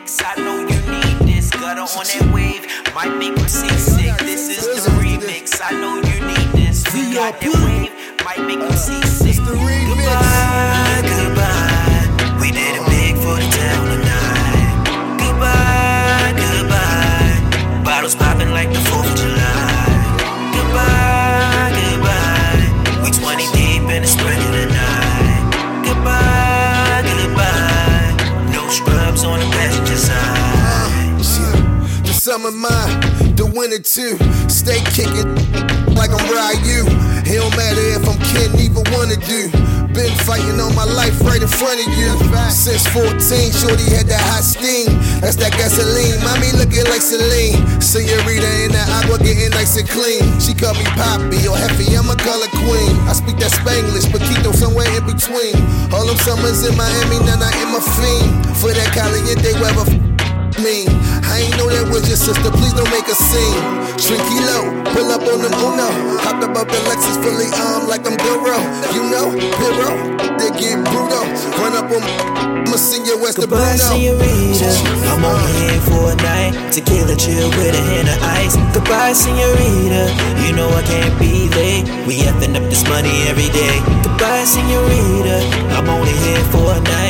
remix. I know you need this. Gutter on that wave might make them seasick. This is the remix. I know you need this. We got that wave might make them seasick. Goodbye. Summer mine, the winter too. Stay kicking like I'm Ryu. It don't matter if I'm kidding, even one of do. Been fighting all my life right in front of you. Since 14, Shorty had that hot steam. That's that gasoline. Mommy looking like Celine. Senorita in that agua getting nice and clean. She call me Poppy or Heffy, I'm a color queen. I speak that Spanglish, but Quito somewhere in between. All them summers in Miami, now I am a fiend. For that caliente weather me. I ain't know that was your sister, please don't make a scene. Shrinky low, pull up on them Uno. Hopped up the Lexus fully armed like I'm Duro. You know, Piro, they get brutal. Run up on I'ma send your West to Goodbye, Bruno. senorita. I'm only uh-huh. here for a night. Tequila chill with a hint of ice. Goodbye, senorita. You know I can't be late. We effing up this money every day. Goodbye, senorita. I'm only here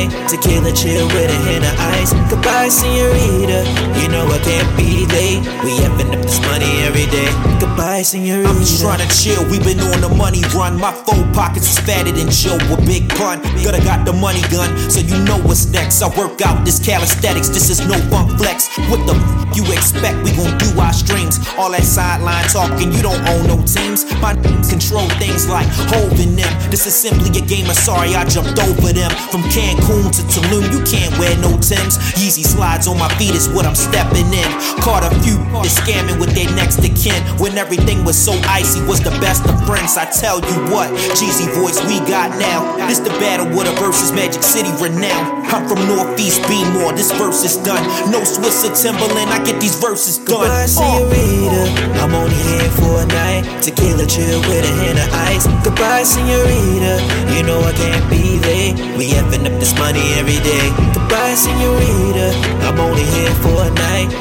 night. Tequila chill with a hint of ice. Goodbye, senorita. You know I can't be late. We effing up this money every day. Goodbye, senorita. I'm just trying to chill. We been on the money run. My phone pockets is fatter than Joe with big pun. Gotta got the money gun, so you know what's next. I work out this calisthenics. This is no funk flex. What the f- you expect? We gon' do our streams. All that sideline talking. You don't own no teams. My name's control things like holding them. This is simply a game of sorry. I jumped over them. From Cancun to Tulum, you can't wear no Tims. Yeezy slides on my feet is what I'm stepping in. Caught a few scamming with their next to kin. When everything was so icy, was the best of friends. I tell you what, Jeezy voice we got now. This the battle with a versus Magic City renowned. I'm from Northeast B-more, this verse is done. No Swiss or Timberland, I get these verses done. Goodbye, senorita. I'm only here for a night. Tequila chill with a hand of ice. Goodbye, senorita. You know I can't be late. We effing up this money every day. Goodbye, senorita.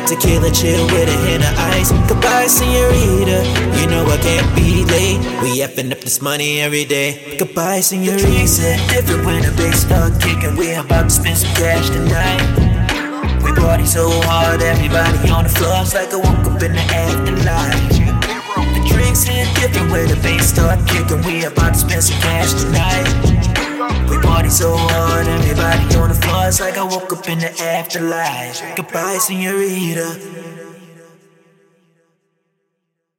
Tequila chill with a hint of ice. Goodbye, senorita. You know I can't be late. We effing up this money every day. Goodbye, senorita. The drinks different when the bass start kicking. We about to spend some cash tonight. We party so hard, everybody on the floor. It's like I woke up in the afterlife. The drinks hit different when the bass start kicking. We about to spend some cash tonight. We party so hard, and everybody on the floor. It's like I woke up in the afterlife. Goodbye, senorita.